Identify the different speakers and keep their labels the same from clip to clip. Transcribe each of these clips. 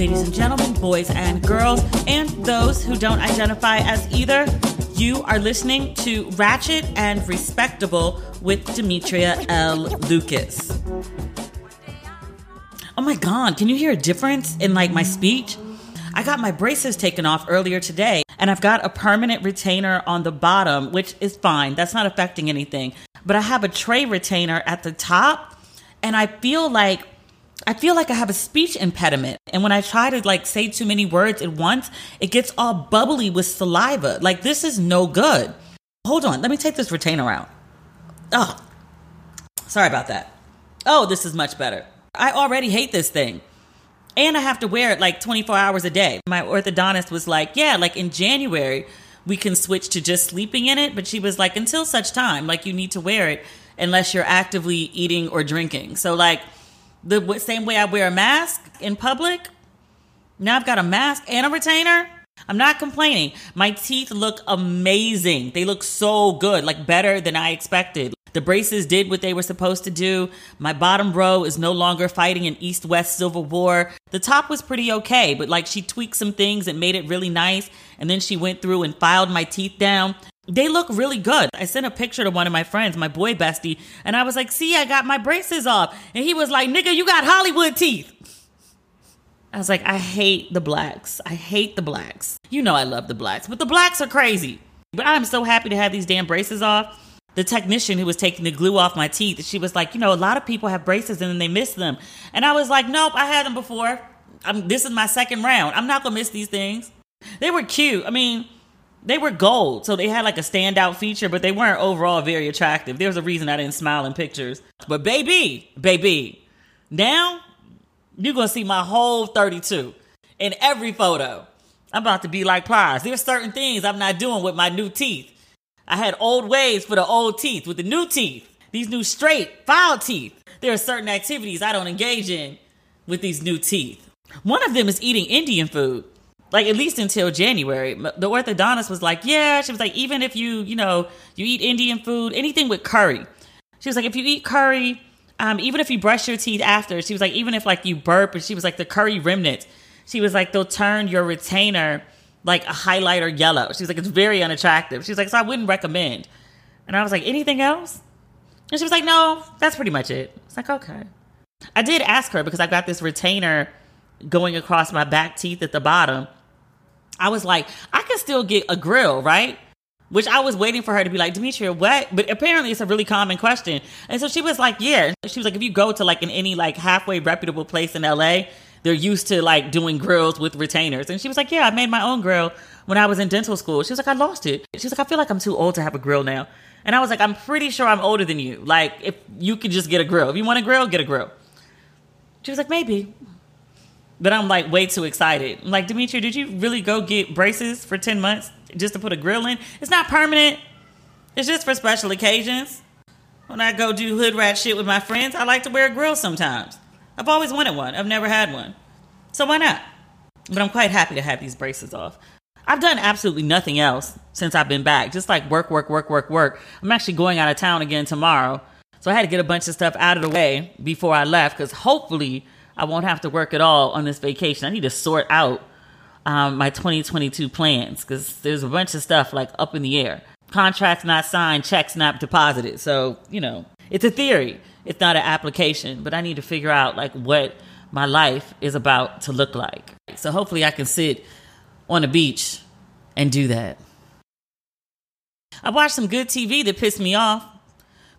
Speaker 1: Ladies and gentlemen, boys and girls, and those who don't identify as either, you are listening to Ratchet and Respectable with Demetria L. Lucas. Oh my god, can you hear a difference in like my speech? I got my braces taken off earlier today, and I've got a permanent retainer on the bottom, which is fine. That's not affecting anything. But I have a tray retainer at the top, and I feel like I feel like I have a speech impediment. And when I try to like say too many words at once, it gets all bubbly with saliva. Like this is no good. Hold on, let me take this retainer out. Oh, sorry about that. Oh, this is much better. I already hate this thing. And I have to wear it like 24 hours a day. My orthodontist was like, yeah, like in January, we can switch to just sleeping in it. But she was like, until such time, like you need to wear it unless you're actively eating or drinking. So, like, the same way I wear a mask in public. Now I've got a mask and a retainer. I'm not complaining. My teeth look amazing. They look so good, like better than I expected. The braces did what they were supposed to do. My bottom row is no longer fighting an east west civil war. The top was pretty okay, but like she tweaked some things and made it really nice. And then she went through and filed my teeth down. They look really good. I sent a picture to one of my friends, my boy bestie, and I was like, see, I got my braces off. And he was like, nigga, you got Hollywood teeth. I was like, I hate the blacks. I hate the blacks. You know I love the blacks, but the blacks are crazy. But I'm so happy to have these damn braces off. The technician who was taking the glue off my teeth, she was like, you know, a lot of people have braces and then they miss them. And I was like, nope, I had them before. I'm, this is my second round. I'm not gonna miss these things. They were cute. I mean, they were gold, so they had like a standout feature, but they weren't overall very attractive. There was a reason I didn't smile in pictures. But baby, baby, now you're gonna see my whole 32 in every photo. I'm about to be like Plies. There's certain things I'm not doing with my new teeth. I had old ways for the old teeth. With the new teeth, these new straight filed teeth, there are certain activities I don't engage in with these new teeth. One of them is eating Indian food like at least until January. The orthodontist was like, yeah, she was like, even if you, you know, you eat Indian food, anything with curry. She was like, if you eat curry, um, even if you brush your teeth after, she was like, even if like you burp, and she was like, the curry remnants, she was like, they'll turn your retainer like a highlighter yellow. She was like, it's very unattractive. She was like, so I wouldn't recommend. And I was like, anything else? And she was like, no, that's pretty much it. It's like, okay. I did ask her because I got this retainer going across my back teeth at the bottom I was like, I can still get a grill, right? Which I was waiting for her to be like, Demetria, what? But apparently it's a really common question. And so she was like, yeah. She was like, if you go to like in any like halfway reputable place in LA, they're used to like doing grills with retainers. And she was like, yeah, I made my own grill when I was in dental school. She was like, I lost it. She was like, I feel like I'm too old to have a grill now. And I was like, I'm pretty sure I'm older than you. Like, if you could just get a grill. If you want a grill, get a grill. She was like, maybe. But I'm like way too excited. I'm like, Demetria, did you really go get braces for 10 months just to put a grill in? It's not permanent. It's just for special occasions. When I go do hood rat shit with my friends, I like to wear a grill sometimes. I've always wanted one. I've never had one. So why not? But I'm quite happy to have these braces off. I've done absolutely nothing else since I've been back. Just like work, work, work, work, work. I'm actually going out of town again tomorrow. So I had to get a bunch of stuff out of the way before I left because hopefully I won't have to work at all on this vacation. I need to sort out um, my 2022 plans because there's a bunch of stuff like up in the air. Contracts not signed, checks not deposited. So, you know, it's a theory. It's not an application, but I need to figure out like what my life is about to look like. So hopefully I can sit on a beach and do that. I watched some good TV that pissed me off.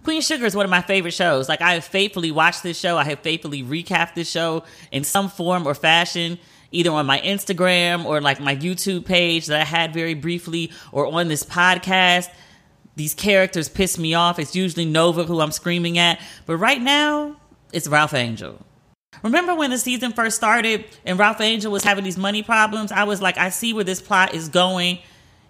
Speaker 1: Queen Sugar is one of my favorite shows. Like I have faithfully watched this show. I have faithfully recapped this show in some form or fashion, either on my Instagram or like my YouTube page that I had very briefly, or on this podcast. These characters piss me off. It's usually Nova who I'm screaming at, but right now it's Ralph Angel. Remember when the season first started and Ralph Angel was having these money problems? I was like, I see where this plot is going.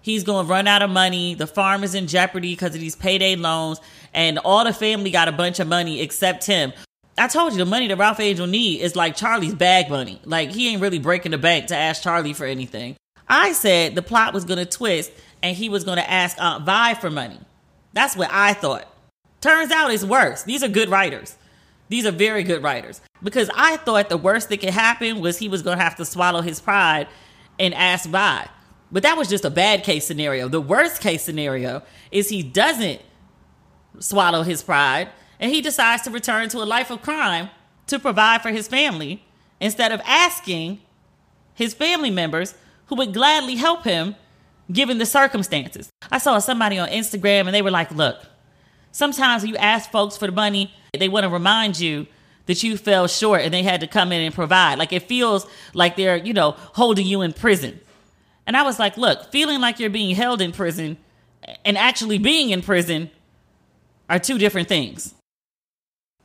Speaker 1: He's going to run out of money. The farm is in jeopardy because of these payday loans and all the family got a bunch of money except him. I told you the money that Ralph Angel need is like Charlie's bag money. Like he ain't really breaking the bank to ask Charlie for anything. I said the plot was gonna twist and he was gonna ask Aunt Vi for money. That's what I thought. Turns out it's worse. These are good writers. These are very good writers because I thought the worst that could happen was he was to have to swallow his pride and ask Vi. But that was just a bad case scenario. The worst case scenario is he doesn't swallow his pride and he decides to return to a life of crime to provide for his family instead of asking his family members who would gladly help him given the circumstances. I saw somebody on Instagram and they were like, look, sometimes you ask folks for the money, they want to remind you that you fell short and they had to come in and provide. Like it feels like they're, you know, holding you in prison. And I was like, look, feeling like you're being held in prison and actually being in prison are two different things.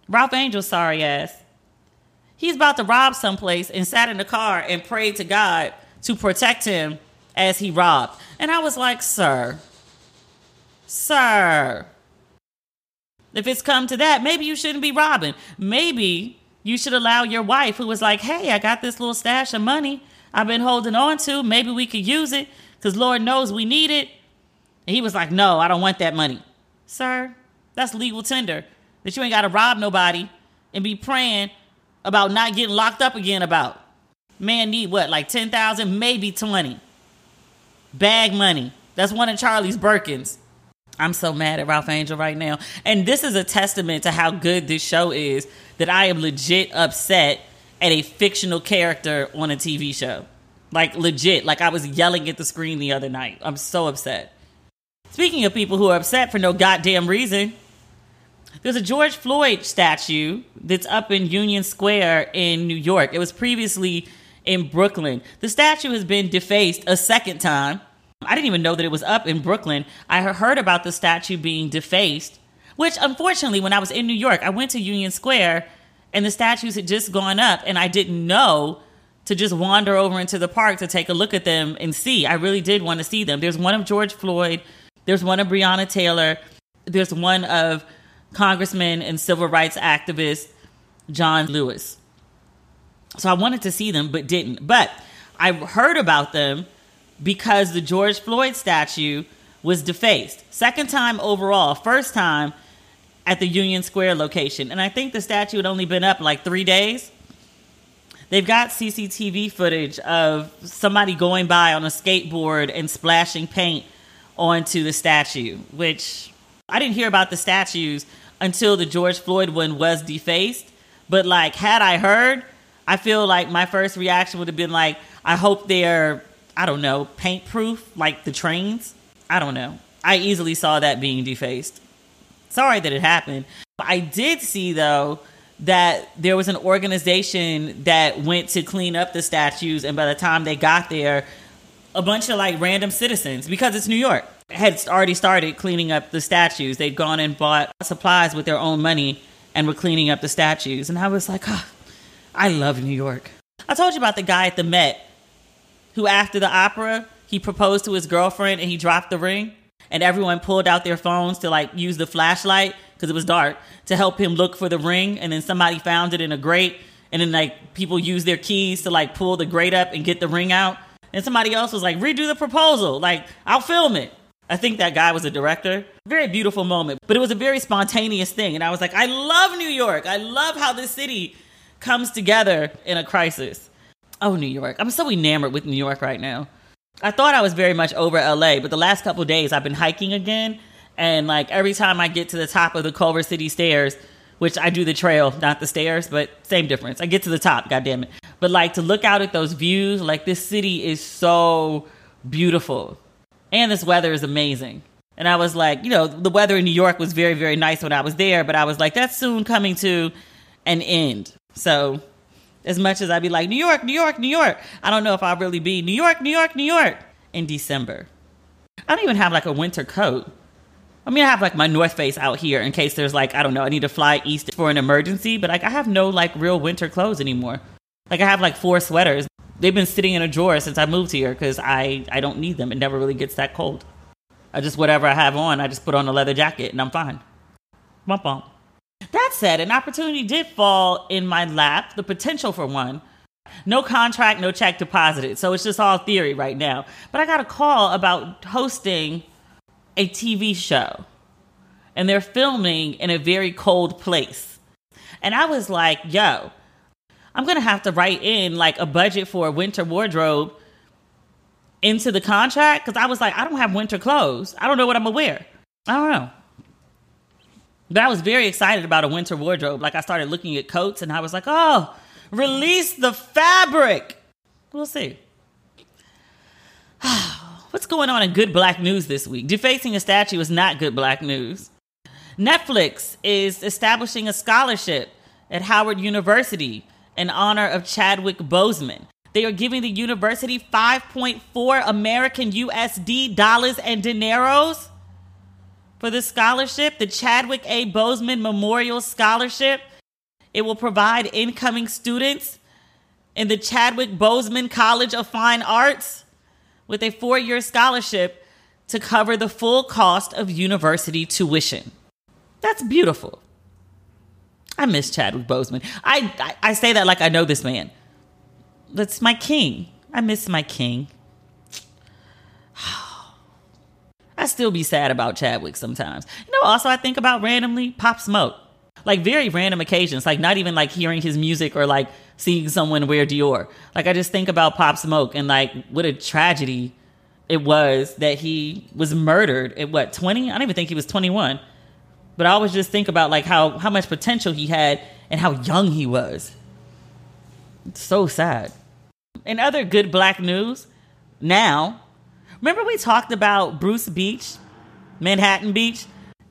Speaker 1: Ralph Angel's sorry ass. He's about to rob someplace and sat in the car and prayed to God to protect him as he robbed. And I was like, sir, sir, if it's come to that, maybe you shouldn't be robbing. Maybe you should allow your wife, who was like, hey, I got this little stash of money I've been holding on to. Maybe we could use it because Lord knows we need it. And he was like, no, I don't want that money. Sir, that's legal tender that you ain't got to rob nobody and be praying about not getting locked up again about. Man need what, like 10,000, maybe 20. Bag money. That's one of Charlie's Birkins. I'm so mad at Ralph Angel right now. And this is a testament to how good this show is that I am legit upset at a fictional character on a TV show. Like legit. Like I was yelling at the screen the other night. I'm so upset. Speaking of people who are upset for no goddamn reason, there's a George Floyd statue that's up in Union Square in New York. It was previously in Brooklyn. The statue has been defaced a second time. I didn't even know that it was up in Brooklyn. I heard about the statue being defaced, which unfortunately, when I was in New York, I went to Union Square and the statues had just gone up, and I didn't know to just wander over into the park to take a look at them and see. I really did want to see them. There's one of George Floyd, there's one of Breonna Taylor, there's one of Congressman and civil rights activist John Lewis. So I wanted to see them, but didn't. But I heard about them because the George Floyd statue was defaced. Second time overall, first time at the Union Square location. And I think the statue had only been up like three days. They've got CCTV footage of somebody going by on a skateboard and splashing paint onto the statue, which I didn't hear about the statues until the George Floyd one was defaced. But like, had I heard, I feel like my first reaction would have been like, I hope they're, I don't know, paint proof, like the trains. I don't know. I easily saw that being defaced. Sorry that it happened. I did see though that there was an organization that went to clean up the statues, and by the time they got there, a bunch of like random citizens, because it's New York, had already started cleaning up the statues. They'd gone and bought supplies with their own money and were cleaning up the statues. And I was like, oh, I love New York. I told you about the guy at the Met who, after the opera, he proposed to his girlfriend and he dropped the ring. And everyone pulled out their phones to like use the flashlight because it was dark to help him look for the ring. And then somebody found it in a grate. And then like people used their keys to like pull the grate up and get the ring out. And somebody else was like, redo the proposal. Like, I'll film it. I think that guy was a director. Very beautiful moment, but it was a very spontaneous thing. And I was like, I love New York. I love how this city comes together in a crisis. Oh, New York. I'm so enamored with New York right now. I thought I was very much over LA, but the last couple days I've been hiking again. And like every time I get to the top of the Culver City stairs, which I do the trail, not the stairs, but same difference. I get to the top, God damn it. But like to look out at those views, like this city is so beautiful and this weather is amazing. And I was like, you know, the weather in New York was very, very nice when I was there, but I was like, that's soon coming to an end. So, as much as I'd be like, New York, New York, New York, I don't know if I'll really be New York, New York, New York in December. I don't even have like a winter coat. I mean, I have like my North Face out here in case there's like, I don't know, I need to fly east for an emergency, but like I have no like real winter clothes anymore. Like I have like four sweaters they've been sitting in a drawer since I moved here because I, I don't need them. It never really gets that cold. I just, whatever I have on, I just put on a leather jacket and I'm fine. Bump bump. That said, an opportunity did fall in my lap, the potential for one. No contract, no check deposited. So it's just all theory right now. But I got a call about hosting a TV show. And they're filming in a very cold place. And I was like, yo, I'm going to have to write in like a budget for a winter wardrobe into the contract because I was like, I don't have winter clothes. I don't know what I'm going to wear. I don't know. But I was very excited about a winter wardrobe. Like I started looking at coats and I was like, oh, release the fabric. We'll see. What's going on in good black news this week? Defacing a statue is not good black news. Netflix is establishing a scholarship at Howard University in honor of Chadwick Boseman. They are giving the university 5.4 American USD dollars and dineros for the scholarship, the Chadwick A. Boseman Memorial Scholarship. It will provide incoming students in the Chadwick Boseman College of Fine Arts with a four year scholarship to cover the full cost of university tuition. That's beautiful. I miss Chadwick Boseman. I, I, I say that like I know this man. That's my king. I miss my king. I still be sad about Chadwick sometimes. You know, also I think about randomly Pop Smoke. Like very random occasions, like not even like hearing his music or like seeing someone wear Dior. Like I just think about Pop Smoke and like what a tragedy it was that he was murdered at what 20? I don't even think he was 21. But I always just think about like how how much potential he had and how young he was. It's so sad. In other good black news, now, remember we talked about Bruce Beach, Manhattan Beach,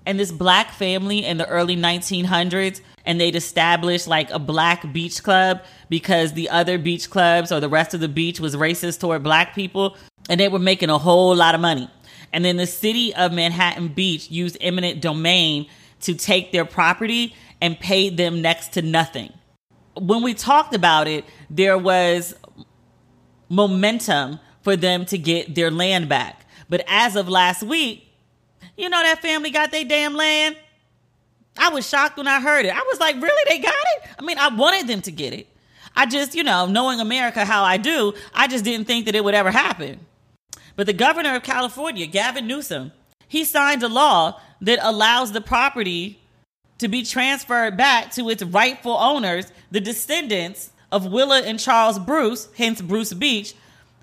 Speaker 1: and this black family in the early 1900s and they'd established like a black beach club because the other beach clubs or the rest of the beach was racist toward black people and they were making a whole lot of money. And then the city of Manhattan Beach used eminent domain to take their property and paid them next to nothing. When we talked about it, there was momentum for them to get their land back. But as of last week, you know that family got their damn land? I was shocked when I heard it. I was like, really? They got it? I mean, I wanted them to get it. I just, you know, knowing America how I do, I just didn't think that it would ever happen. But the governor of California, Gavin Newsom, he signed a law that allows the property to be transferred back to its rightful owners, the descendants of Willa and Charles Bruce, hence Bruce Beach,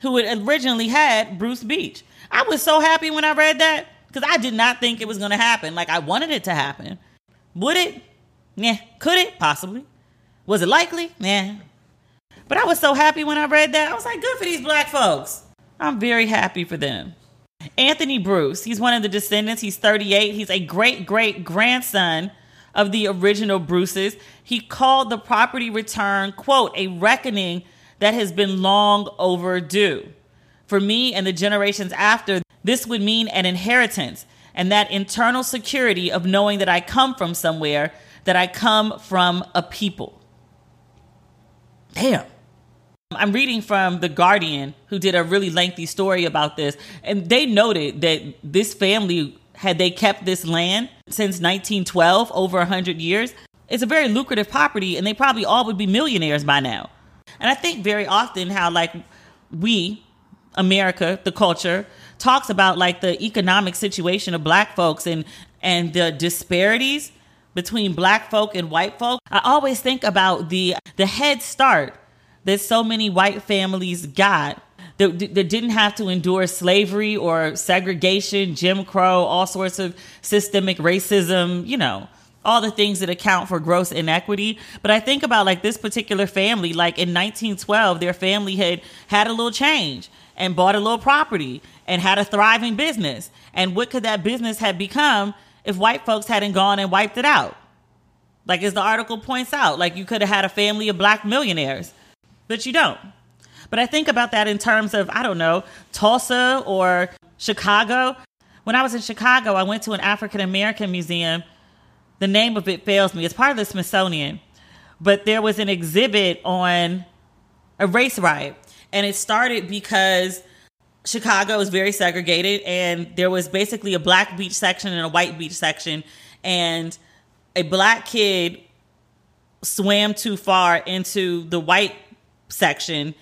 Speaker 1: who had originally had Bruce Beach. I was so happy when I read that because I did not think it was going to happen. Like I wanted it to happen. Would it? Yeah. Could it? Possibly. Was it likely? Yeah. But I was so happy when I read that. I was like, good for these black folks. I'm very happy for them. Anthony Bruce, he's one of the descendants. He's 38. He's a great great grandson of the original Bruces. He called the property return, quote, a reckoning that has been long overdue. For me and the generations after, this would mean an inheritance and that internal security of knowing that I come from somewhere, that I come from a people. Damn. I'm reading from The Guardian, who did a really lengthy story about this, and they noted that this family, had they kept this land since 1912, over 100 years, it's a very lucrative property, and they probably all would be millionaires by now. And I think very often how, like, we, America, the culture, talks about like the economic situation of black folks and and the disparities between black folk and white folk. I always think about the the head start that so many white families got that, that didn't have to endure slavery or segregation, Jim Crow, all sorts of systemic racism, you know, all the things that account for gross inequity. But I think about like this particular family, like in 1912, their family had had a little change and bought a little property and had a thriving business. And what could that business have become if white folks hadn't gone and wiped it out? Like as the article points out, like you could have had a family of black millionaires but you don't. But I think about that in terms of, I don't know, Tulsa or Chicago. When I was in Chicago, I went to an African American museum. The name of it fails me. It's part of the Smithsonian. But there was an exhibit on a race riot. And it started because Chicago is very segregated, and there was basically a black beach section and a white beach section. And a black kid swam too far into the white section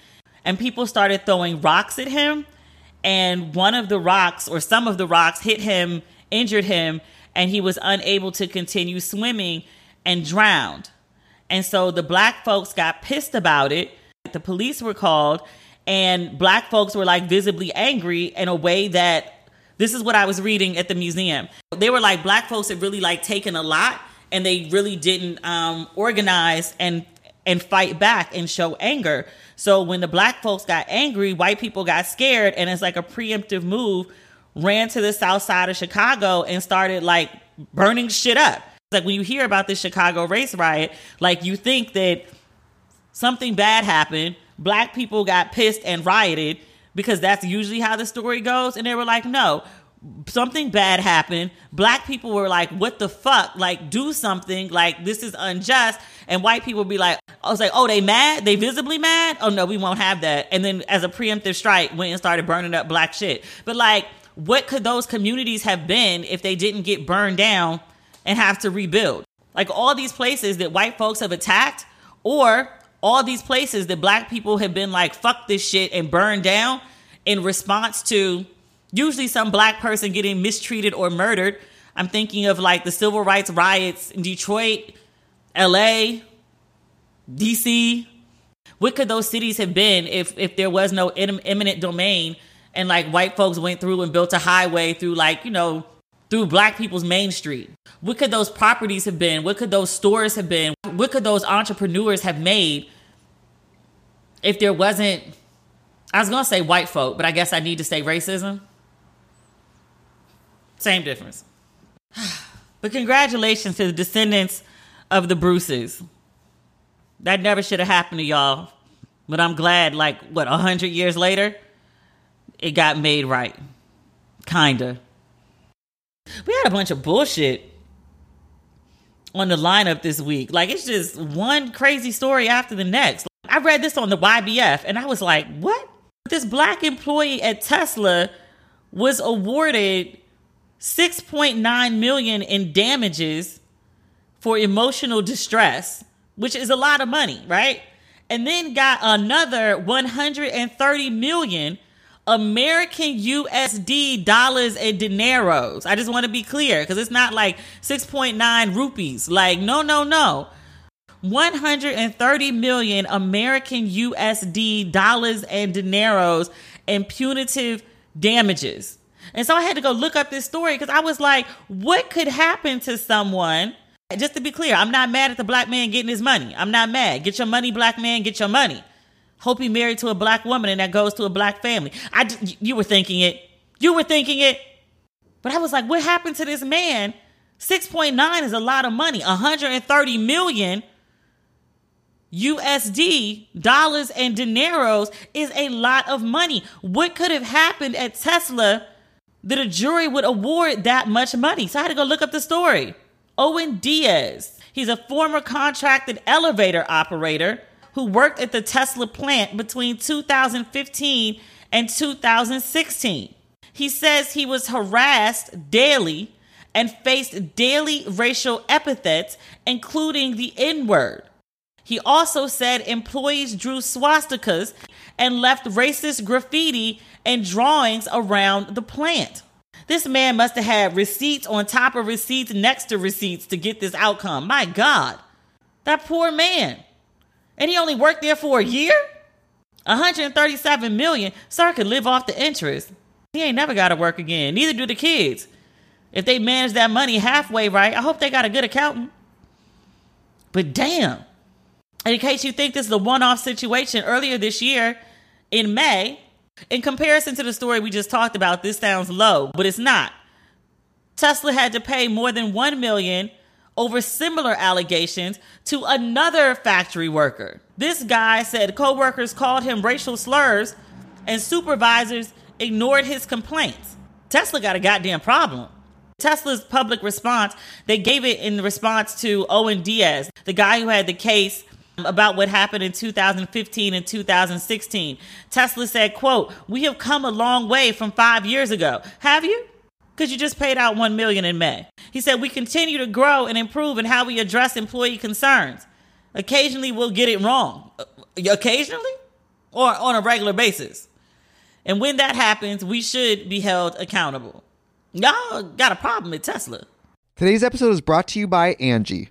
Speaker 1: and people started throwing rocks at him and one of the rocks or some of the rocks hit him injured him and he was unable to continue swimming and drowned And so the black folks got pissed about it. The police were called, and black folks were like visibly angry in a way that this is what I was reading at the museum. They were like, black folks had really like taken a lot and they really didn't um, organize and and fight back and show anger. So when the black folks got angry, white people got scared, and it's like a preemptive move, ran to the south side of Chicago and started like burning shit up. Like when you hear about this Chicago race riot, like you think that something bad happened, black people got pissed and rioted because that's usually how the story goes. And they were like, no, something bad happened. Black people were like, what the fuck? Like, do something. Like, this is unjust. And white people be like, I was like, oh, they mad? They visibly mad? Oh, no, we won't have that. And then as a preemptive strike, went and started burning up black shit. But like, what could those communities have been if they didn't get burned down and have to rebuild? Like all these places that white folks have attacked, or all these places that black people have been like, fuck this shit and burned down in response to usually some black person getting mistreated or murdered. I'm thinking of like the civil rights riots in Detroit, LA, DC. What could those cities have been if if there was no eminent domain and like white folks went through and built a highway through like, you know, through black people's main street? What could those properties have been? What could those stores have been? What could those entrepreneurs have made if there wasn't I was going to say white folk, but I guess I need to say racism. Same difference. But congratulations to the descendants of the Bruces. That never should have happened to y'all. But I'm glad, like, what, a hundred years later, it got made right. Kinda. We had a bunch of bullshit on the lineup this week. Like, it's just one crazy story after the next. I read this on the YBF and I was like, what? This black employee at Tesla was awarded 6.9 million in damages for emotional distress, which is a lot of money, right? And then got another 130 million American USD dollars and dineros. I just want to be clear because it's not like 6.9 rupees. Like, no, no, no. 130 million American USD dollars and dineros and punitive damages. And so I had to go look up this story because I was like, what could happen to someone? Just to be clear, I'm not mad at the black man getting his money. I'm not mad. Get your money, black man, get your money. Hope he married to a black woman and that goes to a black family. I, you were thinking it. You were thinking it. But I was like, what happened to this man? 6.9 is a lot of money. 130 million USD, dollars and dineros is a lot of money. What could have happened at Tesla that a jury would award that much money. So I had to go look up the story. Owen Diaz, he's a former contracted elevator operator who worked at the Tesla plant between 2015 and 2016. He says he was harassed daily and faced daily racial epithets, including the N word. He also said employees drew swastikas and left racist graffiti and drawings around the plant. This man must have had receipts on top of receipts next to receipts to get this outcome. My God, that poor man. And he only worked there for a year? 137 million. Sir could live off the interest. He ain't never got to work again. Neither do the kids. If they manage that money halfway right, I hope they got a good accountant. But damn. And In case you think this is a one off situation, earlier this year in May, in comparison to the story we just talked about, this sounds low, but it's not. Tesla had to pay more than 1 million over similar allegations to another factory worker. This guy said coworkers called him racial slurs and supervisors ignored his complaints. Tesla got a goddamn problem. Tesla's public response, they gave it in response to Owen Diaz, the guy who had the case about what happened in 2015 and 2016. Tesla said, quote, we have come a long way from five years ago. Have you? Because you just paid out 1 million in May. He said, we continue to grow and improve in how we address employee concerns. Occasionally we'll get it wrong. Uh, occasionally? Or on a regular basis. And when that happens, we should be held accountable. Y'all got a problem with Tesla.
Speaker 2: Today's episode is brought to you by Angie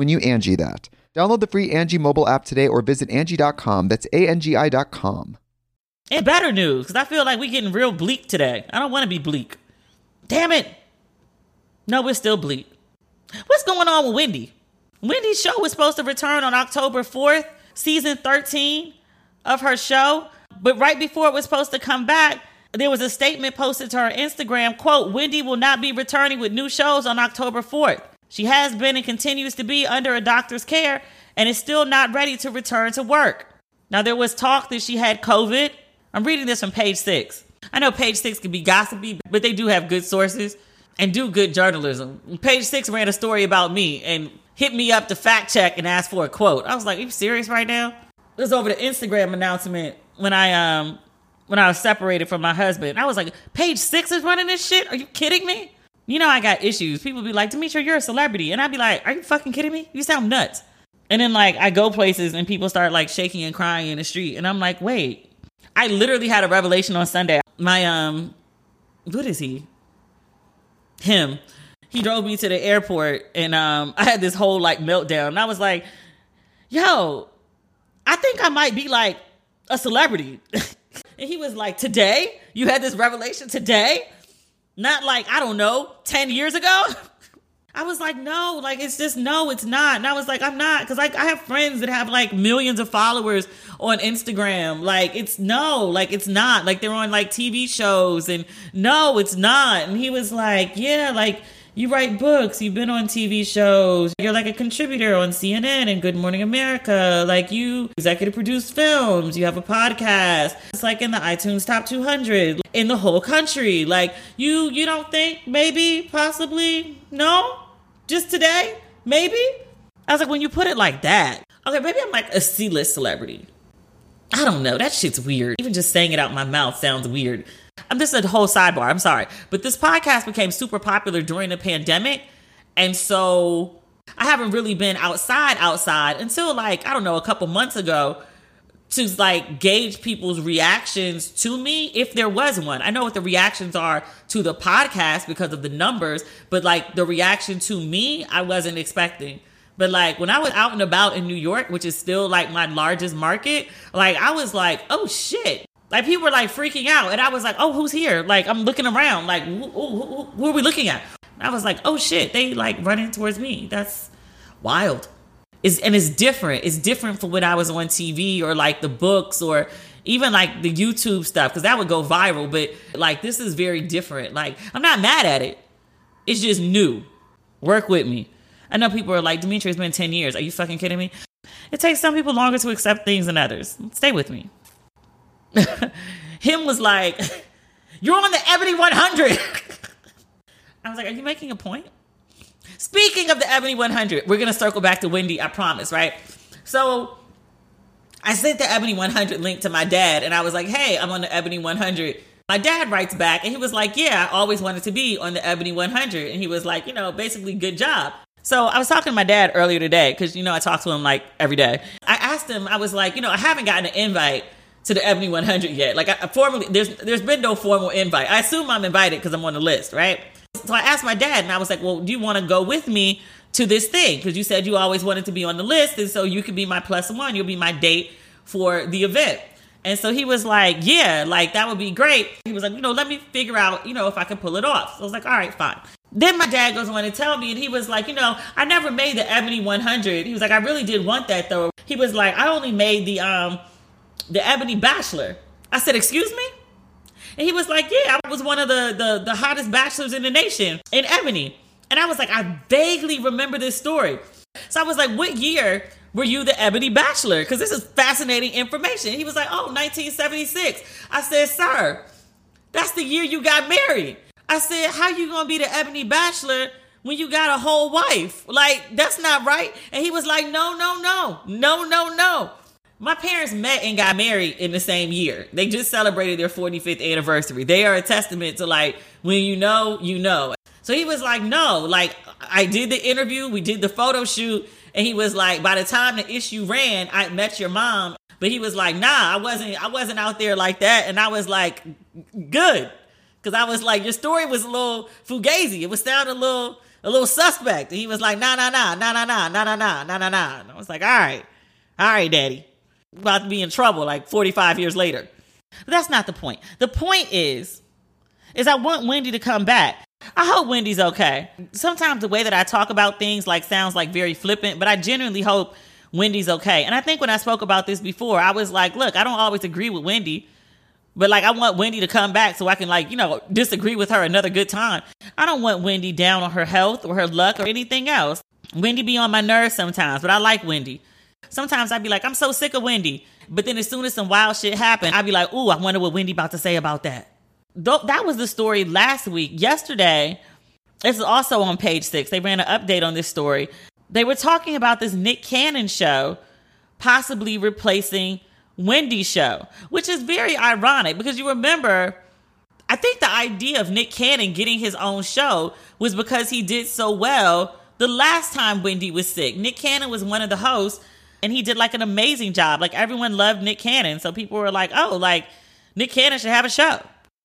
Speaker 2: when you Angie that. Download the free Angie mobile app today or visit Angie.com. That's A-N-G-I dot com.
Speaker 1: And better news, because I feel like we're getting real bleak today. I don't want to be bleak. Damn it. No, we're still bleak. What's going on with Wendy? Wendy's show was supposed to return on October 4th, season 13 of her show. But right before it was supposed to come back, there was a statement posted to her Instagram, quote, Wendy will not be returning with new shows on October 4th. She has been and continues to be under a doctor's care and is still not ready to return to work. Now, there was talk that she had COVID. I'm reading this from page six. I know page six can be gossipy, but they do have good sources and do good journalism. Page six ran a story about me and hit me up to fact check and ask for a quote. I was like, Are you serious right now? It was over the Instagram announcement when I um when I was separated from my husband. I was like, page six is running this shit? Are you kidding me? You know, I got issues. People be like, Demetria, you're a celebrity. And I'd be like, Are you fucking kidding me? You sound nuts. And then, like, I go places and people start like shaking and crying in the street. And I'm like, Wait, I literally had a revelation on Sunday. My, um, what is he? Him. He drove me to the airport and um, I had this whole like meltdown. And I was like, Yo, I think I might be like a celebrity. and he was like, Today? You had this revelation today? Not like, I don't know, 10 years ago. I was like, no, like it's just no, it's not. And I was like, I'm not, because like I have friends that have like millions of followers on Instagram. Like it's no, like it's not. Like they're on like TV shows and no, it's not. And he was like, yeah, like you write books, you've been on TV shows, you're like a contributor on CNN and Good Morning America, like you executive produce films, you have a podcast. It's like in the iTunes top 200 in the whole country. Like you you don't think maybe possibly no? Just today? Maybe? I was like when you put it like that. Okay, maybe I'm like a C-list celebrity. I don't know. That shit's weird. Even just saying it out my mouth sounds weird. I'm just a whole sidebar. I'm sorry, but this podcast became super popular during the pandemic, and so I haven't really been outside outside until like I don't know a couple months ago to like gauge people's reactions to me if there was one. I know what the reactions are to the podcast because of the numbers, but like the reaction to me, I wasn't expecting. But like when I was out and about in New York, which is still like my largest market, like I was like, oh shit. Like people were like freaking out, and I was like, "Oh, who's here?" Like I'm looking around, like who, who, who are we looking at? And I was like, "Oh shit!" They like running towards me. That's wild. Is and it's different. It's different from when I was on TV or like the books or even like the YouTube stuff because that would go viral. But like this is very different. Like I'm not mad at it. It's just new. Work with me. I know people are like, Demetri, it's been 10 years. Are you fucking kidding me? It takes some people longer to accept things than others. Stay with me. Him was like, You're on the Ebony 100. I was like, Are you making a point? Speaking of the Ebony 100, we're going to circle back to Wendy, I promise, right? So I sent the Ebony 100 link to my dad, and I was like, Hey, I'm on the Ebony 100. My dad writes back, and he was like, Yeah, I always wanted to be on the Ebony 100. And he was like, You know, basically, good job. So I was talking to my dad earlier today because, you know, I talk to him like every day. I asked him, I was like, You know, I haven't gotten an invite to the Ebony 100 yet. Like I, formally, there's there's been no formal invite. I assume I'm invited because I'm on the list, right? So I asked my dad, and I was like, "Well, do you want to go with me to this thing? Because you said you always wanted to be on the list, and so you could be my plus one. You'll be my date for the event." And so he was like, "Yeah, like that would be great." He was like, "You know, let me figure out, you know, if I can pull it off." So I was like, "All right, fine." Then my dad goes on to tell me, and he was like, you know, I never made the Ebony 100. He was like, I really did want that though. He was like, I only made the um the Ebony Bachelor. I said, excuse me? And he was like, yeah, I was one of the the, the hottest bachelors in the nation in Ebony. And I was like, I vaguely remember this story. So I was like, what year were you the Ebony Bachelor? Because this is fascinating information. He was like, oh, 1976. I said, sir, that's the year you got married. I said, how you gonna be the Ebony Bachelor when you got a whole wife? Like, that's not right. And he was like, no, no, no, no, no, no. My parents met and got married in the same year. They just celebrated their 45th anniversary. They are a testament to like, when you know, you know. So he was like, no, like, I did the interview, we did the photo shoot, and he was like, by the time the issue ran, I met your mom. But he was like, nah, I wasn't, I wasn't out there like that. And I was like, good. Cause I was like, your story was a little fugazi. It was sounding a little, a little suspect. And he was like, nah, nah, nah, nah, nah, nah, nah, nah, nah, nah, nah. And I was like, all right, all right, daddy. About to be in trouble like 45 years later. But that's not the point. The point is, is I want Wendy to come back. I hope Wendy's okay. Sometimes the way that I talk about things like sounds like very flippant, but I genuinely hope Wendy's okay. And I think when I spoke about this before, I was like, look, I don't always agree with Wendy but like, I want Wendy to come back so I can like, you know, disagree with her another good time. I don't want Wendy down on her health or her luck or anything else. Wendy be on my nerves sometimes, but I like Wendy. Sometimes I'd be like, I'm so sick of Wendy. But then as soon as some wild shit happened, I'd be like, ooh, I wonder what Wendy about to say about that. That was the story last week. Yesterday, this is also on page six. They ran an update on this story. They were talking about this Nick Cannon show possibly replacing Wendy's show, which is very ironic because you remember, I think the idea of Nick Cannon getting his own show was because he did so well the last time Wendy was sick. Nick Cannon was one of the hosts and he did like an amazing job. Like everyone loved Nick Cannon. So people were like, oh, like Nick Cannon should have a show.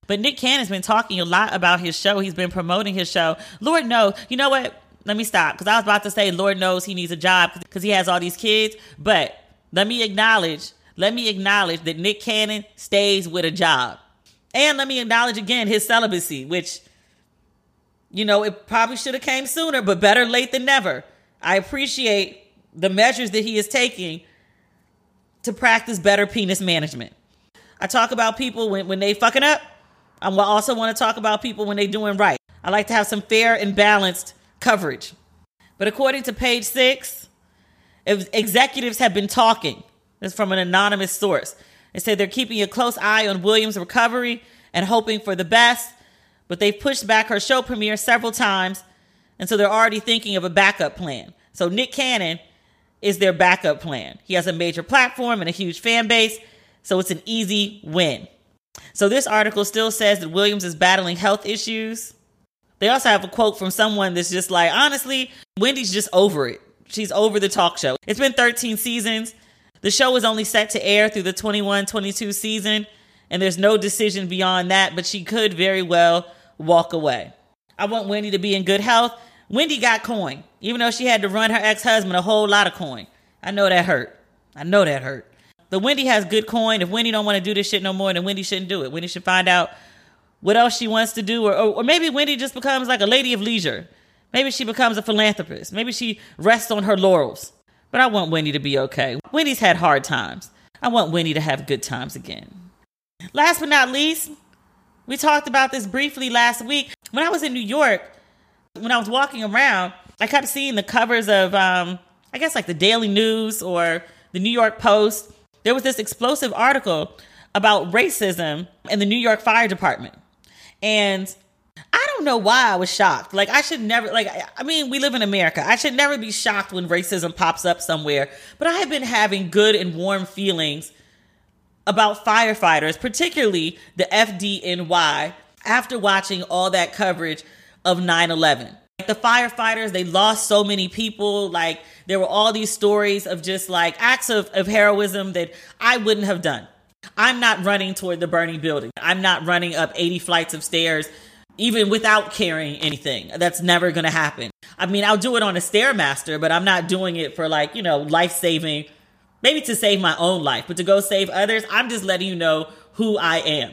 Speaker 1: But Nick Cannon's been talking a lot about his show. He's been promoting his show. Lord knows. You know what? Let me stop because I was about to say, Lord knows he needs a job because he has all these kids. But let me acknowledge let me acknowledge that Nick Cannon stays with a job. And let me acknowledge again his celibacy, which, you know, it probably should have came sooner, but better late than never. I appreciate the measures that he is taking to practice better penis management. I talk about people when, when they fucking up. I also want to talk about people when they doing right. I like to have some fair and balanced coverage. But according to page six, executives have been talking this is from an anonymous source. They say they're keeping a close eye on Williams' recovery and hoping for the best, but they've pushed back her show premiere several times, and so they're already thinking of a backup plan. So Nick Cannon is their backup plan. He has a major platform and a huge fan base, so it's an easy win. So this article still says that Williams is battling health issues. They also have a quote from someone that's just like, honestly, Wendy's just over it. She's over the talk show. It's been 13 seasons. The show is only set to air through the 21 22 season, and there's no decision beyond that, but she could very well walk away. I want Wendy to be in good health. Wendy got coin, even though she had to run her ex husband a whole lot of coin. I know that hurt. I know that hurt. But Wendy has good coin. If Wendy don't want to do this shit no more, then Wendy shouldn't do it. Wendy should find out what else she wants to do, or, or, or maybe Wendy just becomes like a lady of leisure. Maybe she becomes a philanthropist. Maybe she rests on her laurels. But I want Wendy to be okay. Wendy's had hard times. I want Wendy to have good times again. Last but not least, we talked about this briefly last week. When I was in New York, when I was walking around, I kept seeing the covers of, um, I guess, like the Daily News or the New York Post. There was this explosive article about racism in the New York Fire Department. And I don't know why I was shocked. Like I should never like I mean, we live in America. I should never be shocked when racism pops up somewhere. But I have been having good and warm feelings about firefighters, particularly the FDNY, after watching all that coverage of 9/11. Like the firefighters, they lost so many people. Like there were all these stories of just like acts of, of heroism that I wouldn't have done. I'm not running toward the burning building. I'm not running up 80 flights of stairs even without carrying anything. That's never going to happen. I mean, I'll do it on a Stairmaster, but I'm not doing it for like, you know, life saving, maybe to save my own life, but to go save others, I'm just letting you know who I am.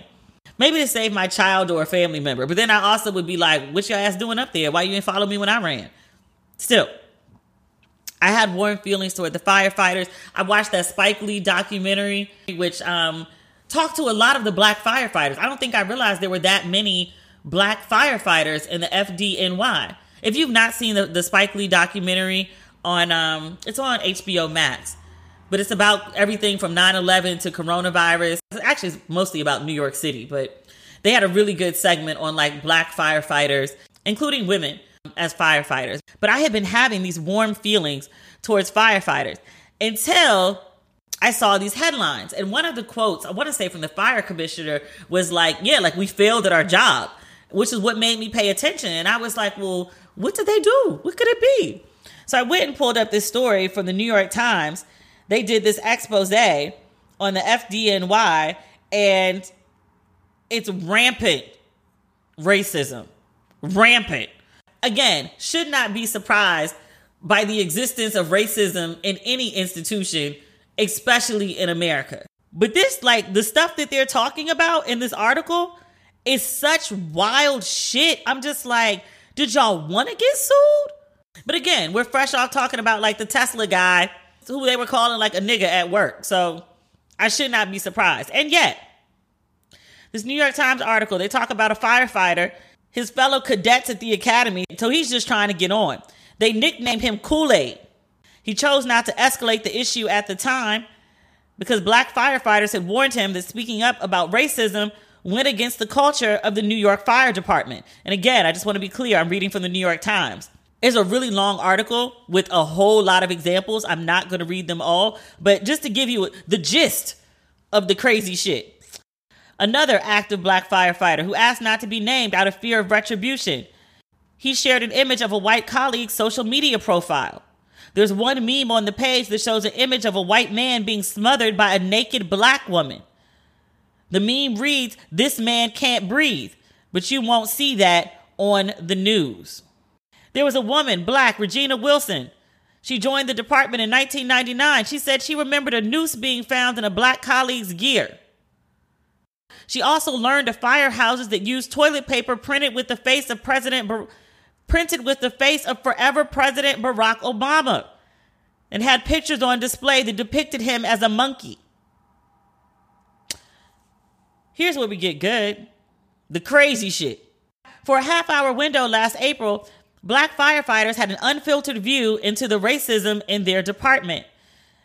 Speaker 1: Maybe to save my child or a family member. But then I also would be like, what your ass doing up there? Why you didn't follow me when I ran? Still, I had warm feelings toward the firefighters. I watched that Spike Lee documentary, which um, talked to a lot of the black firefighters. I don't think I realized there were that many black firefighters in the FDNY. If you've not seen the, the Spike Lee documentary on, um, it's on HBO Max, but it's about everything from 9-11 to coronavirus. Actually, it's mostly about New York City, but they had a really good segment on like black firefighters, including women as firefighters. But I had been having these warm feelings towards firefighters until I saw these headlines. And one of the quotes, I want to say from the fire commissioner, was like, Yeah, like we failed at our job, which is what made me pay attention. And I was like, Well, what did they do? What could it be? So I went and pulled up this story from the New York Times. They did this expose on the FDNY, and it's rampant racism. Rampant again, should not be surprised by the existence of racism in any institution, especially in America. But this, like, the stuff that they're talking about in this article is such wild shit. I'm just like, did y'all want to get sued? But again, we're fresh off talking about like the Tesla guy who they were calling like a nigga at work. So I should not be surprised. And yet, this New York Times article, they talk about a firefighter his fellow cadets at the academy, so he's just trying to get on. They nicknamed him Kool Aid. He chose not to escalate the issue at the time because black firefighters had warned him that speaking up about racism went against the culture of the New York Fire Department. And again, I just want to be clear I'm reading from the New York Times. It's a really long article with a whole lot of examples. I'm not going to read them all, but just to give you the gist of the crazy shit another active black firefighter who asked not to be named out of fear of retribution. He shared an image of a white colleague's social media profile. There's one meme on the page that shows an image of a white man being smothered by a naked black woman. The meme reads, This man can't breathe, but you won't see that on the news. There was a woman, black, Regina Wilson. She joined the department in 1999. She said she remembered a noose being found in a black colleague's gear. She also learned of firehouses that used toilet paper printed with the face of President Bar- printed with the face of forever President Barack Obama and had pictures on display that depicted him as a monkey. Here's where we get good. The crazy shit. For a half hour window last April, black firefighters had an unfiltered view into the racism in their department.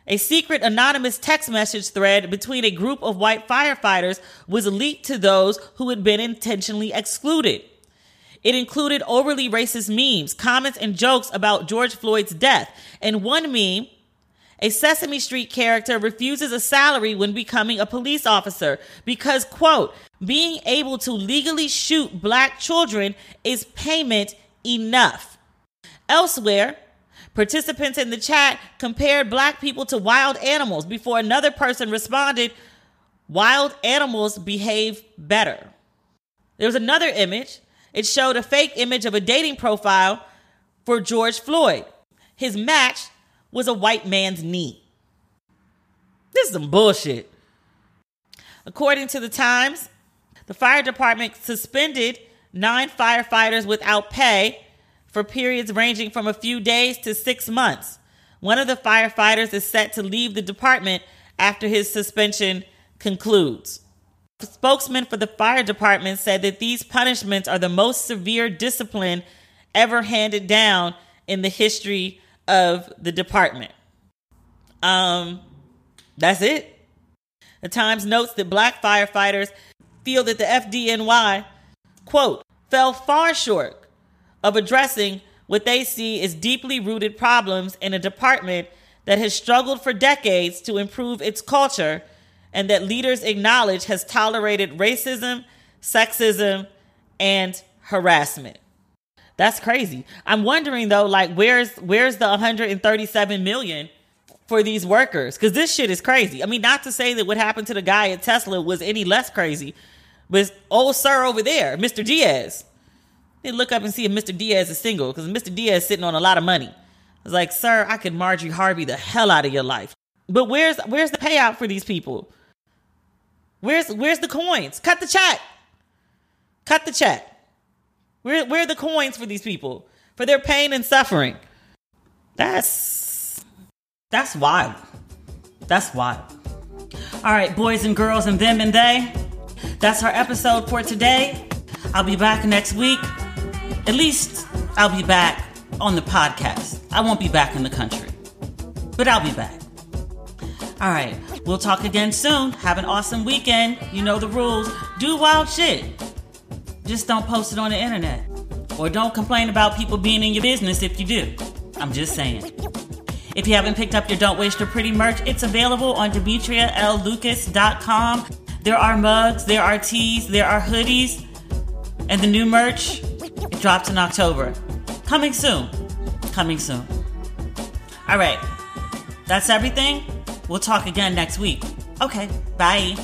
Speaker 1: A secret anonymous text message thread between a group of white firefighters was leaked to those who had been intentionally excluded. It included overly racist memes, comments, and jokes about George Floyd's death. And one meme, a Sesame Street character refuses a salary when becoming a police officer because, quote, being able to legally shoot black children is payment enough. Elsewhere, Participants in the chat compared black people to wild animals before another person responded, Wild animals behave better. There was another image. It showed a fake image of a dating profile for George Floyd. His match was a white man's knee. This is some bullshit. According to the Times, the fire department suspended nine firefighters without pay for periods ranging from a few days to six months. One of the firefighters is set to leave the department after his suspension concludes. The spokesman for the fire department said that these punishments are the most severe discipline ever handed down in the history of the department. Um, that's it. The Times notes that black firefighters feel that the FDNY, quote, fell far short of addressing what they see as deeply rooted problems in a department that has struggled for decades to improve its culture and that leaders acknowledge has tolerated racism, sexism, and harassment. That's crazy. I'm wondering though, like, where's where's the 137 million for these workers because this shit is crazy. I mean, not to say that what happened to the guy at Tesla was any less crazy, but old sir over there, Mr. Diaz, they look up and see if Mr. Diaz is single because Mr. Diaz sitting on a lot of money. It's like, sir, I could Marjorie Harvey the hell out of your life. But where's where's the payout for these people? Where's where's the coins? Cut the check. Cut the check. Where where are the coins for these people? For their pain and suffering. That's that's wild. That's wild. All right, boys and girls and them and they. That's our episode for today. I'll be back next week. At least I'll be back on the podcast. I won't be back in the country, but I'll be back. All right, we'll talk again soon. Have an awesome weekend. You know the rules. Do wild shit. Just don't post it on the internet. Or don't complain about people being in your business if you do. I'm just saying. If you haven't picked up your Don't Waste Your Pretty merch, it's available on DemetriaLLucas.com. There are mugs, there are tees, there are hoodies, and the new merch, it drops in October. Coming soon. Coming soon. All right. That's everything. We'll talk again next week. Okay. Bye.